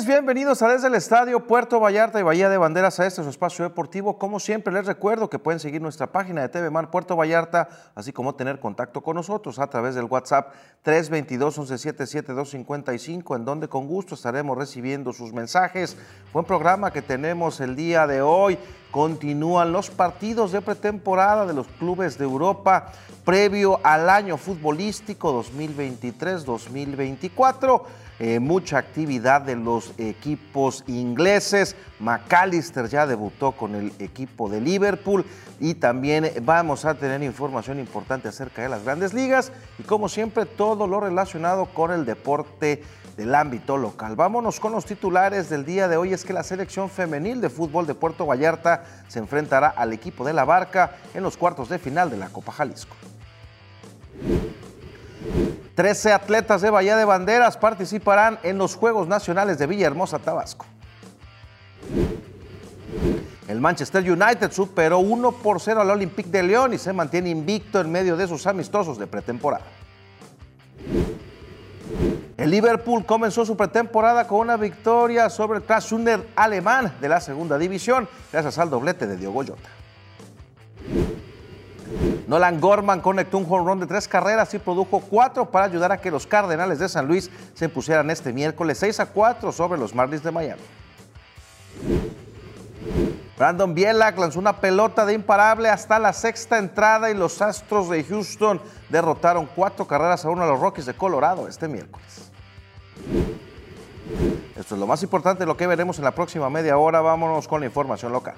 bienvenidos a Desde el Estadio Puerto Vallarta y Bahía de Banderas a este su espacio deportivo. Como siempre les recuerdo que pueden seguir nuestra página de TV Man Puerto Vallarta, así como tener contacto con nosotros a través del WhatsApp 322 1177 255, en donde con gusto estaremos recibiendo sus mensajes. Buen programa que tenemos el día de hoy. Continúan los partidos de pretemporada de los clubes de Europa previo al año futbolístico 2023-2024. Eh, mucha actividad de los equipos ingleses. McAllister ya debutó con el equipo de Liverpool y también vamos a tener información importante acerca de las grandes ligas y como siempre todo lo relacionado con el deporte del ámbito local. Vámonos con los titulares del día de hoy. Es que la selección femenil de fútbol de Puerto Vallarta se enfrentará al equipo de la Barca en los cuartos de final de la Copa Jalisco. 13 atletas de Bahía de Banderas participarán en los Juegos Nacionales de Villahermosa, Tabasco. El Manchester United superó 1 por 0 al Olympique de León y se mantiene invicto en medio de sus amistosos de pretemporada. El Liverpool comenzó su pretemporada con una victoria sobre el Krasner alemán de la segunda división, gracias al doblete de Diogo Jota. Nolan Gorman conectó un run de tres carreras y produjo cuatro para ayudar a que los Cardenales de San Luis se impusieran este miércoles 6 a 4 sobre los Marlins de Miami. Brandon Bielak lanzó una pelota de imparable hasta la sexta entrada y los Astros de Houston derrotaron cuatro carreras a uno a los Rockies de Colorado este miércoles. Esto es lo más importante lo que veremos en la próxima media hora. Vámonos con la información local.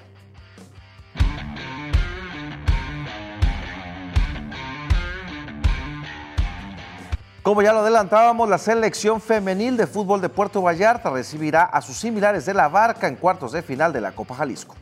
Como ya lo adelantábamos, la selección femenil de fútbol de Puerto Vallarta recibirá a sus similares de la Barca en cuartos de final de la Copa Jalisco.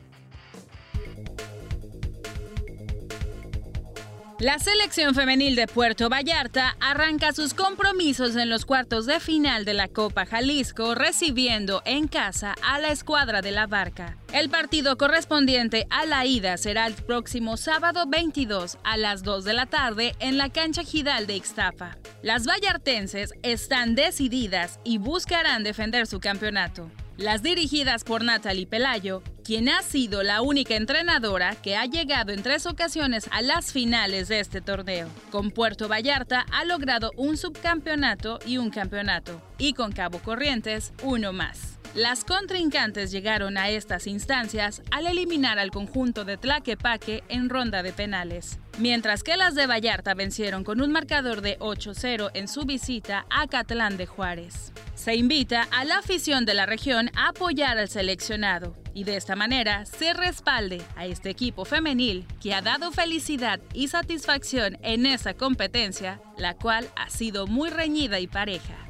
La selección femenil de Puerto Vallarta arranca sus compromisos en los cuartos de final de la Copa Jalisco, recibiendo en casa a la escuadra de la Barca. El partido correspondiente a la ida será el próximo sábado 22 a las 2 de la tarde en la cancha Gidal de Ixtapa. Las vallartenses están decididas y buscarán defender su campeonato. Las dirigidas por Natalie Pelayo, quien ha sido la única entrenadora que ha llegado en tres ocasiones a las finales de este torneo. Con Puerto Vallarta ha logrado un subcampeonato y un campeonato, y con Cabo Corrientes uno más. Las contrincantes llegaron a estas instancias al eliminar al conjunto de Tlaquepaque en ronda de penales, mientras que las de Vallarta vencieron con un marcador de 8-0 en su visita a Catlán de Juárez. Se invita a la afición de la región a apoyar al seleccionado y de esta manera se respalde a este equipo femenil que ha dado felicidad y satisfacción en esa competencia, la cual ha sido muy reñida y pareja.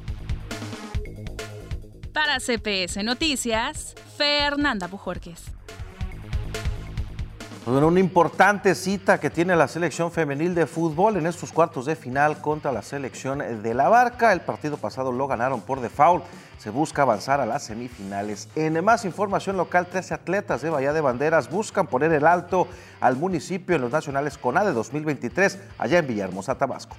Para CPS Noticias, Fernanda Bujorques. Bueno, una importante cita que tiene la selección femenil de fútbol en estos cuartos de final contra la selección de la Barca. El partido pasado lo ganaron por default. Se busca avanzar a las semifinales. En más información local, 13 atletas de Bahía de Banderas buscan poner el alto al municipio en los nacionales CONADE 2023 allá en Villahermosa, Tabasco.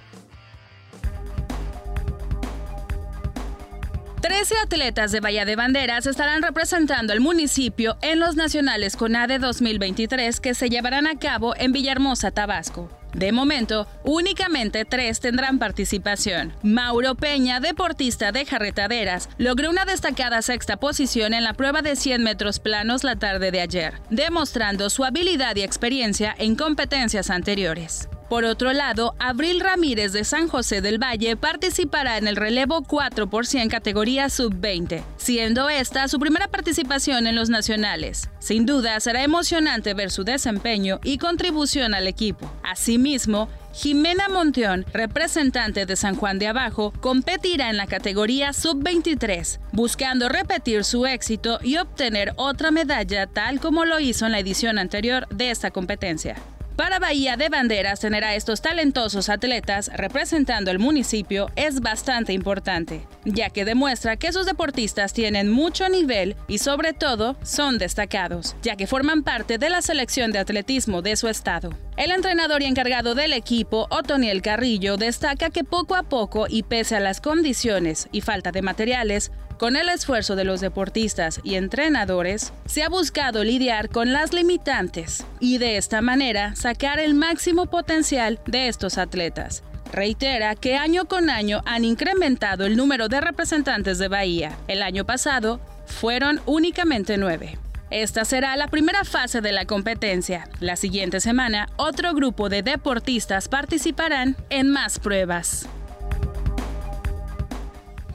13 atletas de Bahía de Banderas estarán representando al municipio en los nacionales CONADE 2023 que se llevarán a cabo en Villahermosa, Tabasco. De momento, únicamente tres tendrán participación. Mauro Peña, deportista de jarretaderas, logró una destacada sexta posición en la prueba de 100 metros planos la tarde de ayer, demostrando su habilidad y experiencia en competencias anteriores. Por otro lado, Abril Ramírez de San José del Valle participará en el relevo 4 por 100 categoría sub-20, siendo esta su primera participación en los nacionales. Sin duda, será emocionante ver su desempeño y contribución al equipo. Asimismo, Jimena Monteón, representante de San Juan de Abajo, competirá en la categoría sub-23, buscando repetir su éxito y obtener otra medalla tal como lo hizo en la edición anterior de esta competencia. Para Bahía de Banderas, tener a estos talentosos atletas representando el municipio es bastante importante, ya que demuestra que sus deportistas tienen mucho nivel y sobre todo son destacados, ya que forman parte de la selección de atletismo de su estado. El entrenador y encargado del equipo, Otoniel Carrillo, destaca que poco a poco y pese a las condiciones y falta de materiales, Con el esfuerzo de los deportistas y entrenadores, se ha buscado lidiar con las limitantes y de esta manera sacar el máximo potencial de estos atletas. Reitera que año con año han incrementado el número de representantes de Bahía. El año pasado fueron únicamente nueve. Esta será la primera fase de la competencia. La siguiente semana, otro grupo de deportistas participarán en más pruebas.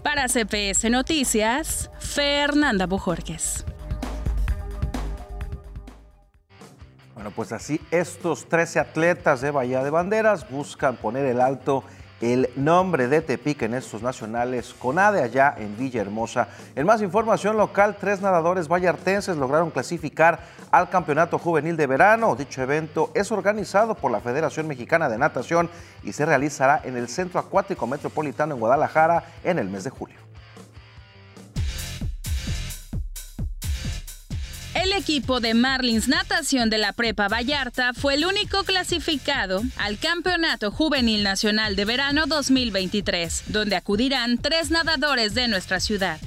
Para CPS Noticias, Fernanda Bujorques. Bueno, pues así estos 13 atletas de Bahía de Banderas buscan poner el alto el nombre de Tepic en estos nacionales con allá en Villahermosa. En más información local, tres nadadores vallartenses lograron clasificar al Campeonato Juvenil de Verano. Dicho evento es organizado por la Federación Mexicana de Natación y se realizará en el Centro Acuático Metropolitano en Guadalajara en el mes de julio. Equipo de Marlins Natación de la Prepa Vallarta fue el único clasificado al Campeonato Juvenil Nacional de Verano 2023, donde acudirán tres nadadores de nuestra ciudad.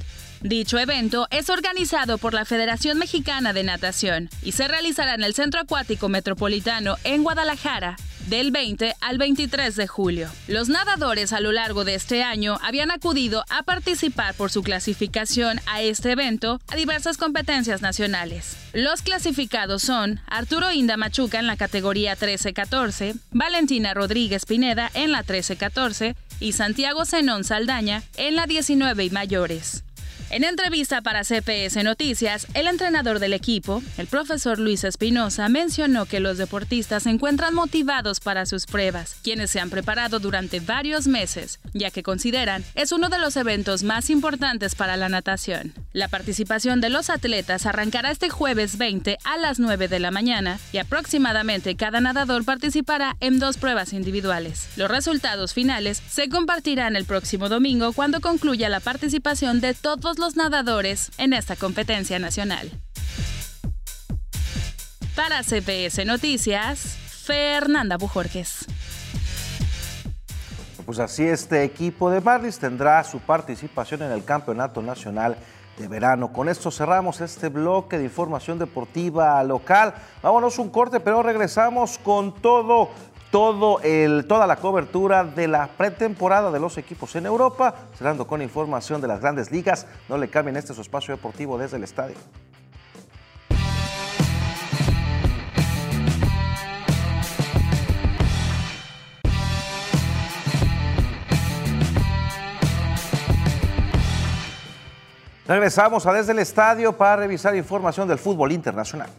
Dicho evento es organizado por la Federación Mexicana de Natación y se realizará en el Centro Acuático Metropolitano en Guadalajara del 20 al 23 de julio. Los nadadores a lo largo de este año habían acudido a participar por su clasificación a este evento a diversas competencias nacionales. Los clasificados son Arturo Inda Machuca en la categoría 13-14, Valentina Rodríguez Pineda en la 13-14 y Santiago Zenón Saldaña en la 19 y mayores. En entrevista para CPS Noticias, el entrenador del equipo, el profesor Luis Espinosa, mencionó que los deportistas se encuentran motivados para sus pruebas, quienes se han preparado durante varios meses, ya que consideran es uno de los eventos más importantes para la natación. La participación de los atletas arrancará este jueves 20 a las 9 de la mañana y aproximadamente cada nadador participará en dos pruebas individuales. Los resultados finales se compartirán el próximo domingo cuando concluya la participación de todos los nadadores en esta competencia nacional. Para CPS Noticias, Fernanda Bujorques. Pues así este equipo de Marlins tendrá su participación en el Campeonato Nacional de Verano. Con esto cerramos este bloque de información deportiva local. Vámonos un corte, pero regresamos con todo todo el, toda la cobertura de la pretemporada de los equipos en Europa, cerrando con información de las grandes ligas. No le cambien este su espacio deportivo desde el estadio. Regresamos a desde el estadio para revisar información del fútbol internacional.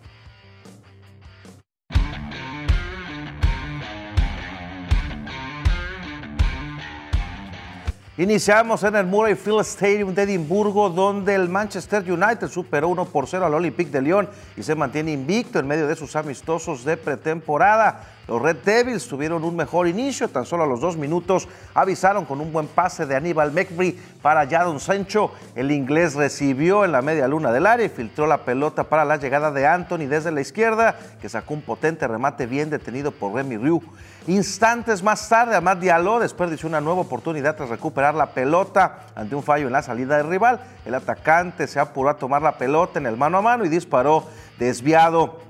Iniciamos en el Murray Field Stadium de Edimburgo, donde el Manchester United superó 1 por 0 al Olympique de Lyon y se mantiene invicto en medio de sus amistosos de pretemporada. Los Red Devils tuvieron un mejor inicio, tan solo a los dos minutos avisaron con un buen pase de Aníbal McBride para Jadon Sancho. El inglés recibió en la media luna del área y filtró la pelota para la llegada de Anthony desde la izquierda, que sacó un potente remate bien detenido por Remy Ryu. Instantes más tarde, Amad Diallo desperdició una nueva oportunidad tras recuperar la pelota ante un fallo en la salida del rival. El atacante se apuró a tomar la pelota en el mano a mano y disparó desviado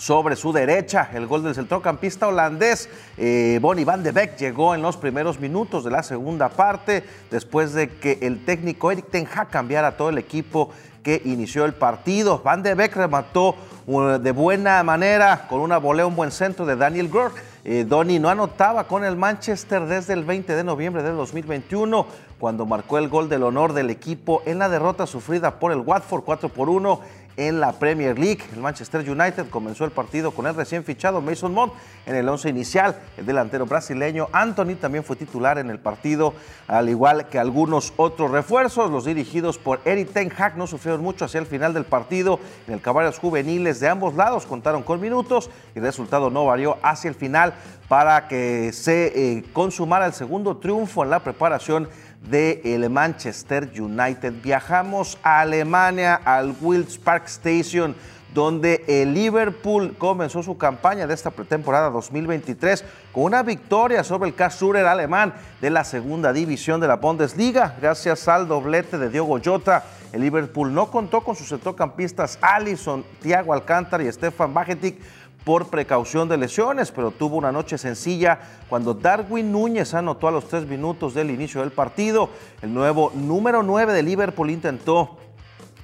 sobre su derecha. El gol del centrocampista holandés eh, Bonnie van de Beek llegó en los primeros minutos de la segunda parte después de que el técnico Eric Ten Hag cambiara todo el equipo que inició el partido. Van de Beek remató uh, de buena manera con una volea, un buen centro de Daniel Groh eh, no anotaba con el Manchester desde el 20 de noviembre del 2021, cuando marcó el gol del honor del equipo en la derrota sufrida por el Watford 4 por 1 en la Premier League. El Manchester United comenzó el partido con el recién fichado Mason Mount en el once inicial. El delantero brasileño Anthony también fue titular en el partido, al igual que algunos otros refuerzos. Los dirigidos por Eric Ten Hag no sufrieron mucho hacia el final del partido. En el caballos juveniles de ambos lados contaron con minutos y el resultado no varió hacia el final para que se eh, consumara el segundo triunfo en la preparación del Manchester United. Viajamos a Alemania, al Wills Park Station, donde el Liverpool comenzó su campaña de esta pretemporada 2023 con una victoria sobre el Karlsruher alemán de la segunda división de la Bundesliga. Gracias al doblete de Diogo Jota, el Liverpool no contó con sus centrocampistas Allison, Thiago Alcántara y Stefan Bajetic por precaución de lesiones, pero tuvo una noche sencilla cuando Darwin Núñez anotó a los tres minutos del inicio del partido. El nuevo número 9 de Liverpool intentó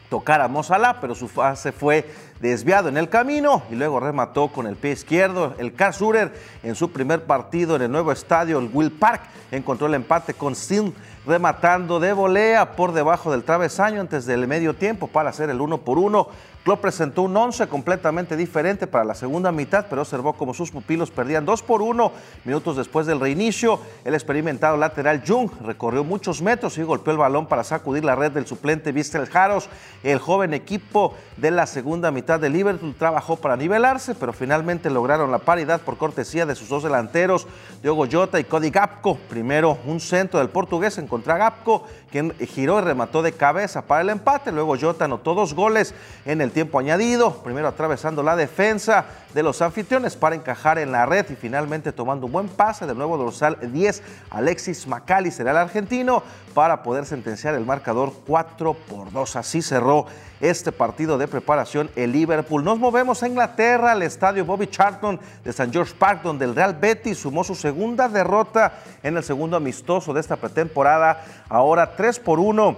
tocar a Mozalá, pero su fase fue desviado en el camino y luego remató con el pie izquierdo. El Karlsruher en su primer partido en el nuevo estadio, el Will Park, encontró el empate con Sin rematando de volea por debajo del travesaño antes del medio tiempo para hacer el uno por uno. Klopp presentó un once completamente diferente para la segunda mitad, pero observó como sus pupilos perdían dos por uno minutos después del reinicio. El experimentado lateral Jung recorrió muchos metros y golpeó el balón para sacudir la red del suplente Vistel Jaros. El joven equipo de la segunda mitad de Liverpool trabajó para nivelarse, pero finalmente lograron la paridad por cortesía de sus dos delanteros, Diogo Jota y Cody Gapco. Primero un centro del portugués en contra Gapco, quien giró y remató de cabeza para el empate. Luego Jota anotó dos goles en el tiempo añadido, primero atravesando la defensa de los anfitriones para encajar en la red y finalmente tomando un buen pase de nuevo dorsal 10 Alexis será el argentino para poder sentenciar el marcador 4 por 2. Así cerró este partido de preparación el Liverpool. Nos movemos a Inglaterra al estadio Bobby Charlton de St. George Park donde el Real Betis sumó su segunda derrota en el segundo amistoso de esta pretemporada, ahora 3 por 1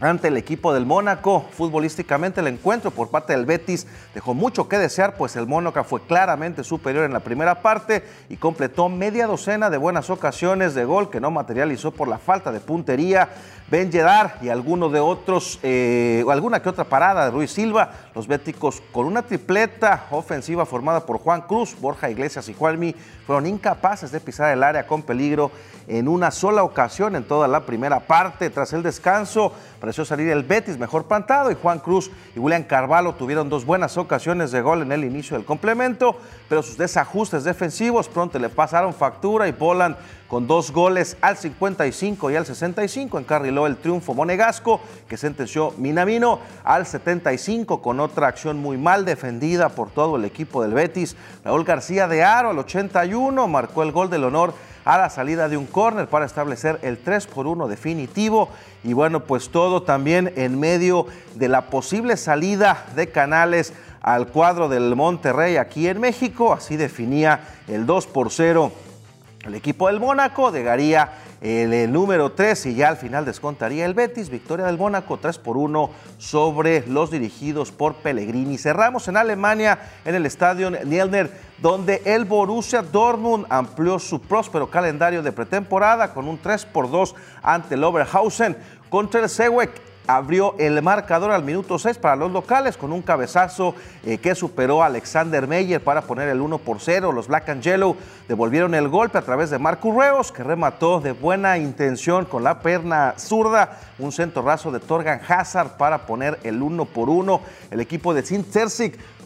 ante el equipo del Mónaco. Futbolísticamente el encuentro por parte del Betis dejó mucho que desear, pues el Mónaco fue claramente superior en la primera parte y completó media docena de buenas ocasiones de gol que no materializó por la falta de puntería. Ben Yedar y alguno de otros, eh, alguna que otra parada de Ruiz Silva, los béticos con una tripleta ofensiva formada por Juan Cruz, Borja Iglesias y Juanmi, fueron incapaces de pisar el área con peligro en una sola ocasión en toda la primera parte. Tras el descanso, pareció salir el Betis mejor plantado y Juan Cruz y William Carvalho tuvieron dos buenas ocasiones de gol en el inicio del complemento, pero sus desajustes defensivos pronto le pasaron factura y Poland con dos goles al 55 y al 65 encarriló el triunfo monegasco que sentenció Minamino al 75 con otra acción muy mal defendida por todo el equipo del Betis. Raúl García de Aro al 81 marcó el gol del honor a la salida de un córner para establecer el 3 por 1 definitivo. Y bueno pues todo también en medio de la posible salida de Canales al cuadro del Monterrey aquí en México, así definía el 2 por 0 el equipo del Mónaco llegaría el, número 3 y ya al final descontaría el Betis. Victoria del Mónaco 3 por 1 sobre los dirigidos por Pellegrini. Cerramos en Alemania en el estadio Nielner donde el Borussia Dortmund amplió su próspero calendario de pretemporada con un 3 por 2 ante el Oberhausen contra el Sewek abrió el marcador al minuto 6 para los locales con un cabezazo eh, que superó a Alexander Meyer para poner el 1 por 0. Los Black and Yellow devolvieron el golpe a través de Marco Reos, que remató de buena intención con la perna zurda. Un centro raso de Torgan Hazard para poner el 1 por 1. El equipo de Sint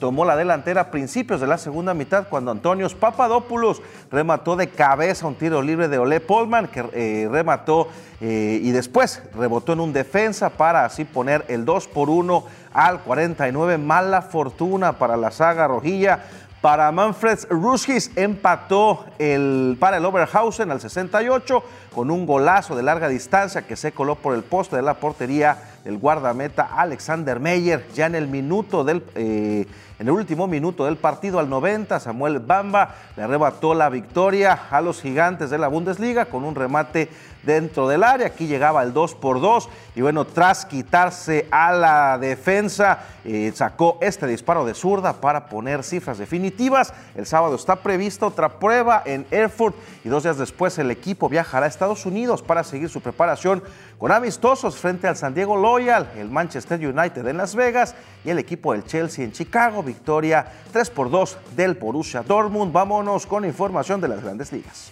tomó la delantera a principios de la segunda mitad cuando Antonio Papadopoulos remató de cabeza un tiro libre de Ole Polman que eh, remató eh, y después rebotó en un defensa para así poner el 2 por 1 al 49. Mala fortuna para la saga rojilla. Para Manfred Ruskis empató el, para el Oberhausen al 68 con un golazo de larga distancia que se coló por el poste de la portería del guardameta Alexander Meyer. Ya en el minuto del, eh, en el último minuto del partido al 90, Samuel Bamba le arrebató la victoria a los gigantes de la Bundesliga con un remate dentro del área. Aquí llegaba el 2 por 2 y bueno, tras quitarse a la defensa, eh, sacó este disparo de zurda para poner cifras definitivas. El sábado está prevista otra prueba en Erfurt y dos días después el equipo viajará a Estados Unidos para seguir su preparación con amistosos frente al San Diego Loyal, el Manchester United en Las Vegas y el equipo del Chelsea en Chicago. Victoria 3 por 2 del Borussia Dortmund. Vámonos con información de las grandes ligas.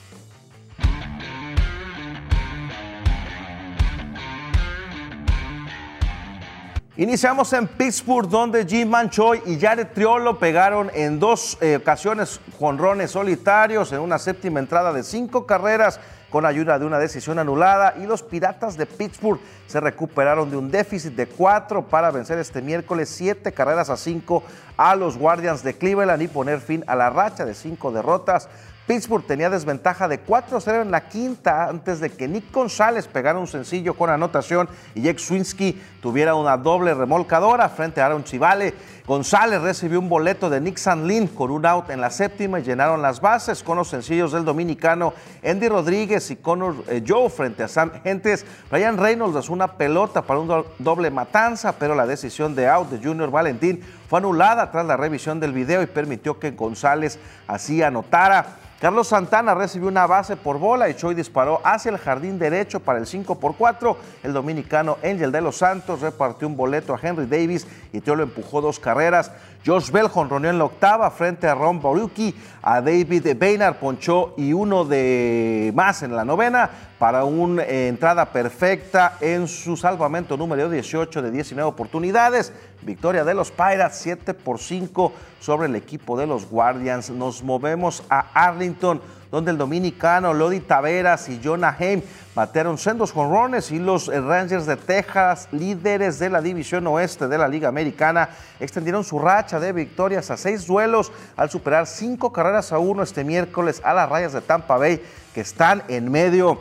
Iniciamos en Pittsburgh, donde Jim Manchoy y Jared Triolo pegaron en dos eh, ocasiones jonrones solitarios en una séptima entrada de cinco carreras con ayuda de una decisión anulada y los Piratas de Pittsburgh se recuperaron de un déficit de cuatro para vencer este miércoles siete carreras a cinco a los Guardians de Cleveland y poner fin a la racha de cinco derrotas Pittsburgh tenía desventaja de 4-0 en la quinta antes de que Nick González pegara un sencillo con anotación y Jake Swinsky tuviera una doble remolcadora frente a Aaron Chivale. González recibió un boleto de Nick Sanlin con un out en la séptima y llenaron las bases con los sencillos del dominicano Andy Rodríguez y Connor eh, Joe frente a Sam Gentes. Ryan Reynolds hace una pelota para un doble matanza, pero la decisión de out de Junior Valentín fue anulada tras la revisión del video y permitió que González así anotara. Carlos Santana recibió una base por bola y Choi disparó hacia el jardín derecho para el 5 por 4. El dominicano Angel de los Santos repartió un boleto a Henry Davis y Teo lo empujó dos carreras. Josh Bell jonroneó en la octava frente a Ron Baruki, a David Baynard ponchó y uno de más en la novena para una eh, entrada perfecta en su salvamento número 18 de 19 oportunidades. Victoria de los Pirates 7 por 5 sobre el equipo de los Guardians. Nos movemos a Arlington donde el dominicano Lodi Taveras y Jonah Haim batearon sendos jonrones y los Rangers de Texas, líderes de la división oeste de la Liga Americana, extendieron su racha de victorias a seis duelos al superar cinco carreras a uno este miércoles a las rayas de Tampa Bay, que están en medio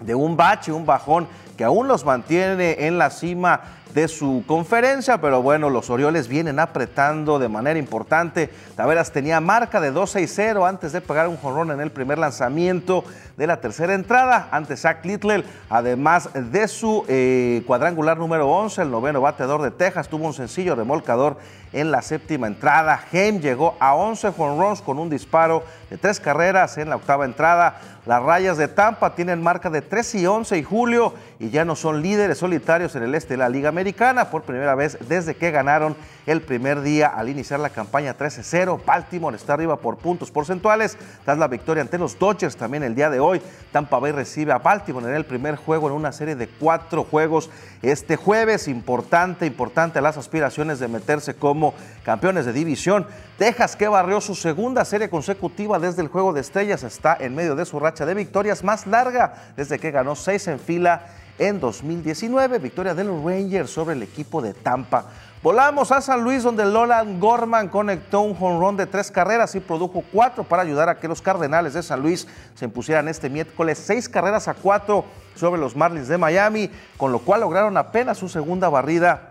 de un bache, un bajón que aún los mantiene en la cima de su conferencia, pero bueno, los Orioles vienen apretando de manera importante. Taveras tenía marca de 2 0 antes de pegar un jonrón en el primer lanzamiento de la tercera entrada ante Zach Little, además de su eh, cuadrangular número 11, el noveno bateador de Texas, tuvo un sencillo remolcador en la séptima entrada. Haim llegó a 11 jonrones con un disparo de tres carreras en la octava entrada. Las rayas de Tampa tienen marca de 3 y 11 y julio y ya no son líderes solitarios en el este de la Liga Americana por primera vez desde que ganaron el primer día al iniciar la campaña 13-0. Baltimore está arriba por puntos porcentuales tras la victoria ante los Dodgers también el día de hoy. Tampa Bay recibe a Baltimore en el primer juego en una serie de cuatro juegos este jueves. Importante, importante las aspiraciones de meterse como campeones de división. Texas, que barrió su segunda serie consecutiva desde el juego de estrellas, está en medio de su racha de victorias más larga desde que ganó seis en fila en 2019. Victoria de los Rangers sobre el equipo de Tampa. Volamos a San Luis, donde Lolan Gorman conectó un jonrón de tres carreras y produjo cuatro para ayudar a que los Cardenales de San Luis se impusieran este miércoles seis carreras a cuatro sobre los Marlins de Miami, con lo cual lograron apenas su segunda barrida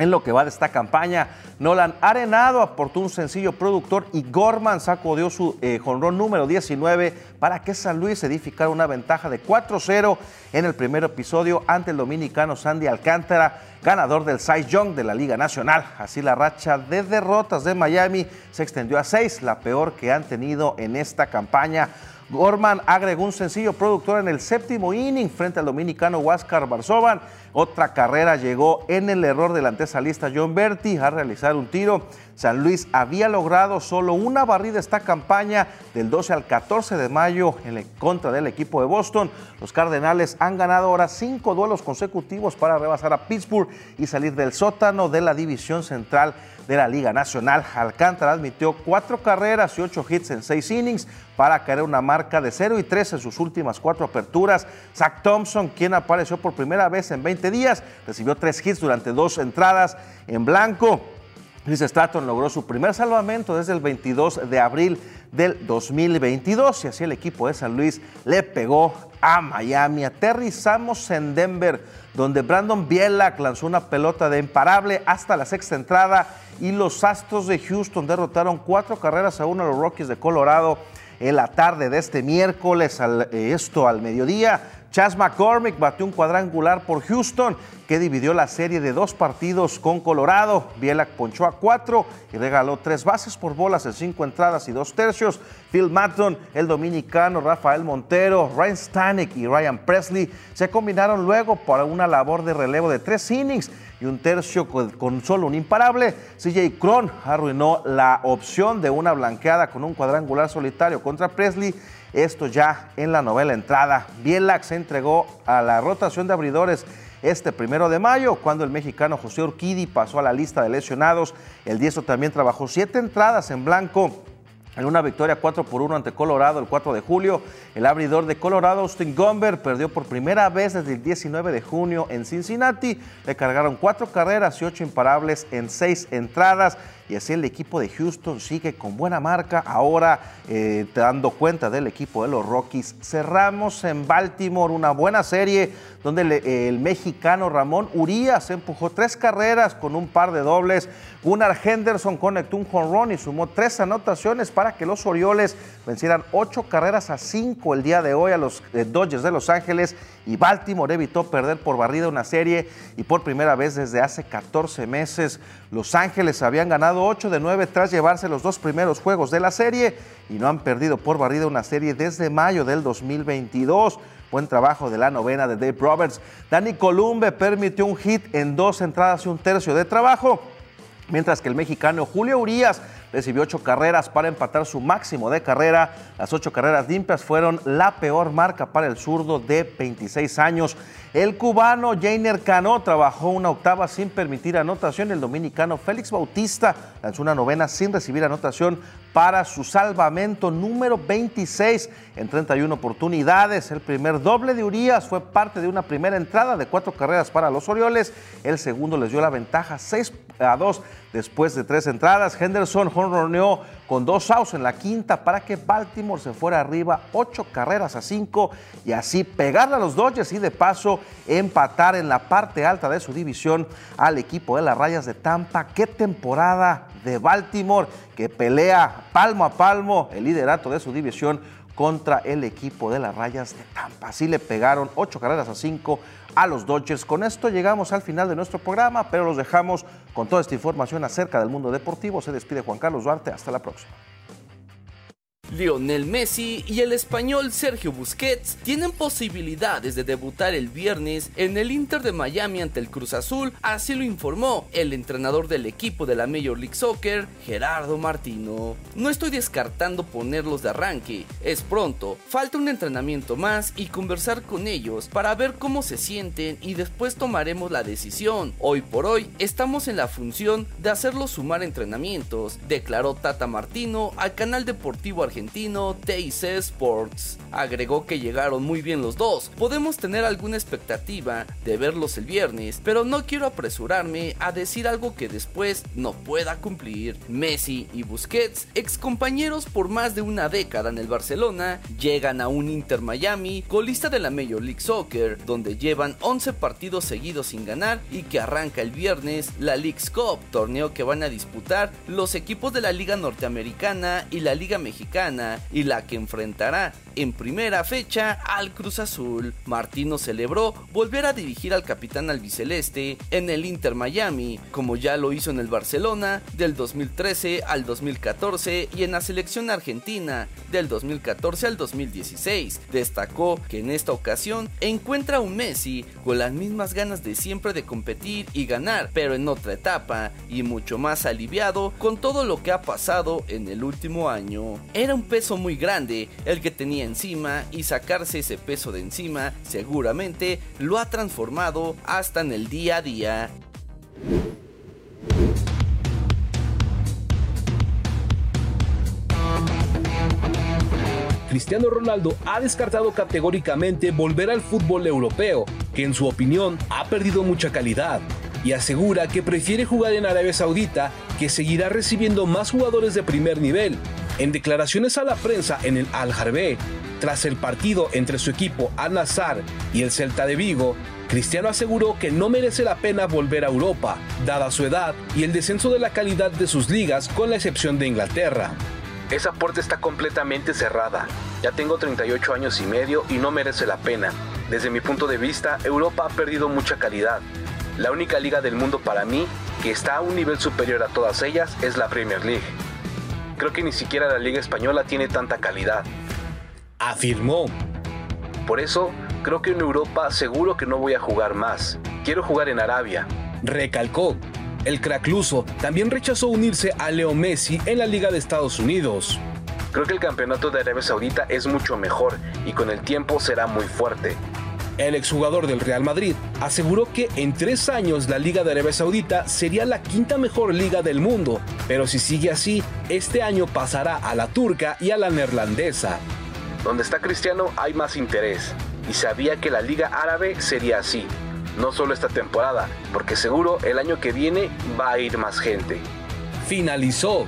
en lo que va de esta campaña. Nolan Arenado aportó un sencillo productor y Gorman sacudió su eh, jonrón número 19 para que San Luis edificara una ventaja de 4-0 en el primer episodio ante el dominicano Sandy Alcántara, ganador del Cy Young de la Liga Nacional. Así la racha de derrotas de Miami se extendió a 6, la peor que han tenido en esta campaña. Gorman agregó un sencillo productor en el séptimo inning frente al dominicano Huáscar Barzoban. Otra carrera llegó en el error del antesalista John Berti a realizar un tiro. San Luis había logrado solo una barrida esta campaña del 12 al 14 de mayo en contra del equipo de Boston. Los Cardenales han ganado ahora cinco duelos consecutivos para rebasar a Pittsburgh y salir del sótano de la división central de la Liga Nacional. Alcántara admitió cuatro carreras y ocho hits en seis innings para caer una marca de 0 y 3 en sus últimas cuatro aperturas. Zach Thompson, quien apareció por primera vez en 20 días, recibió tres hits durante dos entradas en blanco. Chris Stratton logró su primer salvamento desde el 22 de abril del 2022 y así el equipo de San Luis le pegó a Miami. Aterrizamos en Denver, donde Brandon Bielak lanzó una pelota de imparable hasta la sexta entrada y los Astros de Houston derrotaron cuatro carreras a uno a los Rockies de Colorado en la tarde de este miércoles, eh, esto al mediodía. Chas McCormick batió un cuadrangular por Houston que dividió la serie de dos partidos con Colorado. Bielak ponchó a cuatro y regaló tres bases por bolas en cinco entradas y dos tercios. Phil Matton, el dominicano, Rafael Montero, Ryan Stanek y Ryan Presley se combinaron luego para una labor de relevo de tres innings y un tercio con, solo un imparable. CJ Cron arruinó la opción de una blanqueada con un cuadrangular solitario contra Presley esto ya en la novela entrada. Bielac se entregó a la rotación de abridores este primero de mayo, cuando el mexicano José Urquidi pasó a la lista de lesionados. El diestro también trabajó siete entradas en blanco En una victoria 4 por 1 ante Colorado el 4 de julio, el abridor de Colorado, Austin Gomber, perdió por primera vez desde el 19 de junio en Cincinnati. Le cargaron cuatro carreras y ocho imparables en seis entradas y así el equipo de Houston sigue con buena marca. Ahora, eh, dando cuenta del equipo de los Rockies, cerramos en Baltimore una buena serie donde el mexicano Ramón Urias empujó tres carreras con un par de dobles. Gunnar Henderson conectó un run y sumó tres anotaciones para que los Orioles vencieran ocho carreras a cinco el día de hoy a los eh, Dodgers de Los Ángeles y Baltimore evitó perder por barrida una serie y por primera vez desde hace 14 meses Los Ángeles habían ganado 8 de 9 tras llevarse los dos primeros juegos de la serie y no han perdido por barrida una serie desde mayo del 2022. Buen trabajo de la novena de Dave Roberts. Danny Columbe permitió un hit en dos entradas y un tercio de trabajo, mientras que el mexicano Julio Urias recibió ocho carreras para empatar su máximo de carrera. Las ocho carreras limpias fueron la peor marca para el zurdo de 26 años. El cubano Jainer Cano trabajó una octava sin permitir anotación. El dominicano Félix Bautista lanzó una novena sin recibir anotación para su salvamento número 26 en 31 oportunidades. El primer doble de Urias fue parte de una primera entrada de cuatro carreras para los Orioles. El segundo les dio la ventaja 6 a 2 después de tres entradas. Henderson honroneó con dos outs en la quinta para que Baltimore se fuera arriba ocho carreras a cinco y así pegarle a los Dodgers y de paso empatar en la parte alta de su división al equipo de las Rayas de Tampa. ¡Qué temporada de Baltimore que pelea palmo a palmo el liderato de su división contra el equipo de las Rayas de Tampa. Así le pegaron ocho carreras a cinco a los Dodgers. Con esto llegamos al final de nuestro programa, pero los dejamos con toda esta información acerca del mundo deportivo. Se despide Juan Carlos Duarte. Hasta la próxima. Lionel Messi y el español Sergio Busquets tienen posibilidades de debutar el viernes en el Inter de Miami ante el Cruz Azul, así lo informó el entrenador del equipo de la Major League Soccer, Gerardo Martino. No estoy descartando ponerlos de arranque, es pronto, falta un entrenamiento más y conversar con ellos para ver cómo se sienten y después tomaremos la decisión. Hoy por hoy estamos en la función de hacerlos sumar entrenamientos, declaró Tata Martino al canal deportivo argentino argentino TIC Sports. Agregó que llegaron muy bien los dos. Podemos tener alguna expectativa de verlos el viernes, pero no quiero apresurarme a decir algo que después no pueda cumplir. Messi y Busquets, ex compañeros por más de una década en el Barcelona, llegan a un Inter Miami, colista de la Major League Soccer, donde llevan 11 partidos seguidos sin ganar y que arranca el viernes la League's Cup, torneo que van a disputar los equipos de la Liga Norteamericana y la Liga Mexicana y la que enfrentará en primera fecha al Cruz Azul. Martino celebró volver a dirigir al capitán albiceleste en el Inter Miami, como ya lo hizo en el Barcelona del 2013 al 2014 y en la selección argentina del 2014 al 2016. Destacó que en esta ocasión encuentra a un Messi con las mismas ganas de siempre de competir y ganar, pero en otra etapa y mucho más aliviado con todo lo que ha pasado en el último año. Era un peso muy grande el que tenía encima y sacarse ese peso de encima seguramente lo ha transformado hasta en el día a día. Cristiano Ronaldo ha descartado categóricamente volver al fútbol europeo, que en su opinión ha perdido mucha calidad, y asegura que prefiere jugar en Arabia Saudita, que seguirá recibiendo más jugadores de primer nivel. En declaraciones a la prensa en el Al tras el partido entre su equipo Al Nassr y el Celta de Vigo, Cristiano aseguró que no merece la pena volver a Europa, dada su edad y el descenso de la calidad de sus ligas con la excepción de Inglaterra. Esa puerta está completamente cerrada. Ya tengo 38 años y medio y no merece la pena. Desde mi punto de vista, Europa ha perdido mucha calidad. La única liga del mundo para mí que está a un nivel superior a todas ellas es la Premier League. Creo que ni siquiera la Liga Española tiene tanta calidad. Afirmó. Por eso, creo que en Europa seguro que no voy a jugar más. Quiero jugar en Arabia. Recalcó. El crack luso también rechazó unirse a Leo Messi en la Liga de Estados Unidos. Creo que el campeonato de Arabia Saudita es mucho mejor y con el tiempo será muy fuerte. El exjugador del Real Madrid aseguró que en tres años la Liga de Arabia Saudita sería la quinta mejor liga del mundo, pero si sigue así, este año pasará a la turca y a la neerlandesa. Donde está Cristiano hay más interés, y sabía que la Liga Árabe sería así, no solo esta temporada, porque seguro el año que viene va a ir más gente. Finalizó.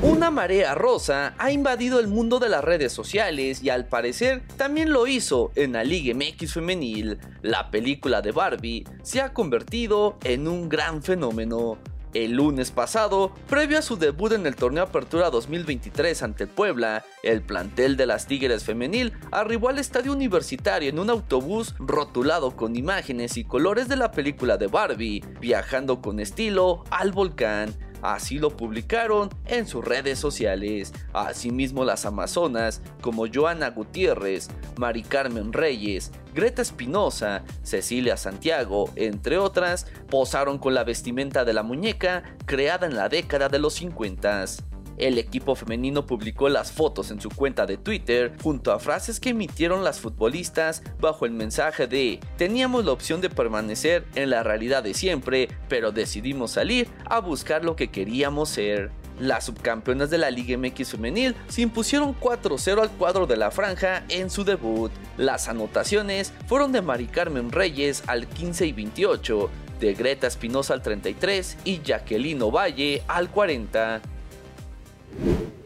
Una marea rosa ha invadido el mundo de las redes sociales y al parecer también lo hizo en la Liga MX femenil. La película de Barbie se ha convertido en un gran fenómeno. El lunes pasado, previo a su debut en el torneo Apertura 2023 ante Puebla, el plantel de las Tigres femenil arribó al estadio universitario en un autobús rotulado con imágenes y colores de la película de Barbie, viajando con estilo al volcán. Así lo publicaron en sus redes sociales. Asimismo, las amazonas como Joana Gutiérrez, Mari Carmen Reyes, Greta Espinosa, Cecilia Santiago, entre otras, posaron con la vestimenta de la muñeca creada en la década de los 50. El equipo femenino publicó las fotos en su cuenta de Twitter junto a frases que emitieron las futbolistas bajo el mensaje de teníamos la opción de permanecer en la realidad de siempre, pero decidimos salir a buscar lo que queríamos ser. Las subcampeonas de la Liga MX femenil se impusieron 4-0 al cuadro de la franja en su debut. Las anotaciones fueron de Mari Carmen Reyes al 15 y 28, de Greta Espinosa al 33 y Jacqueline Valle al 40. you.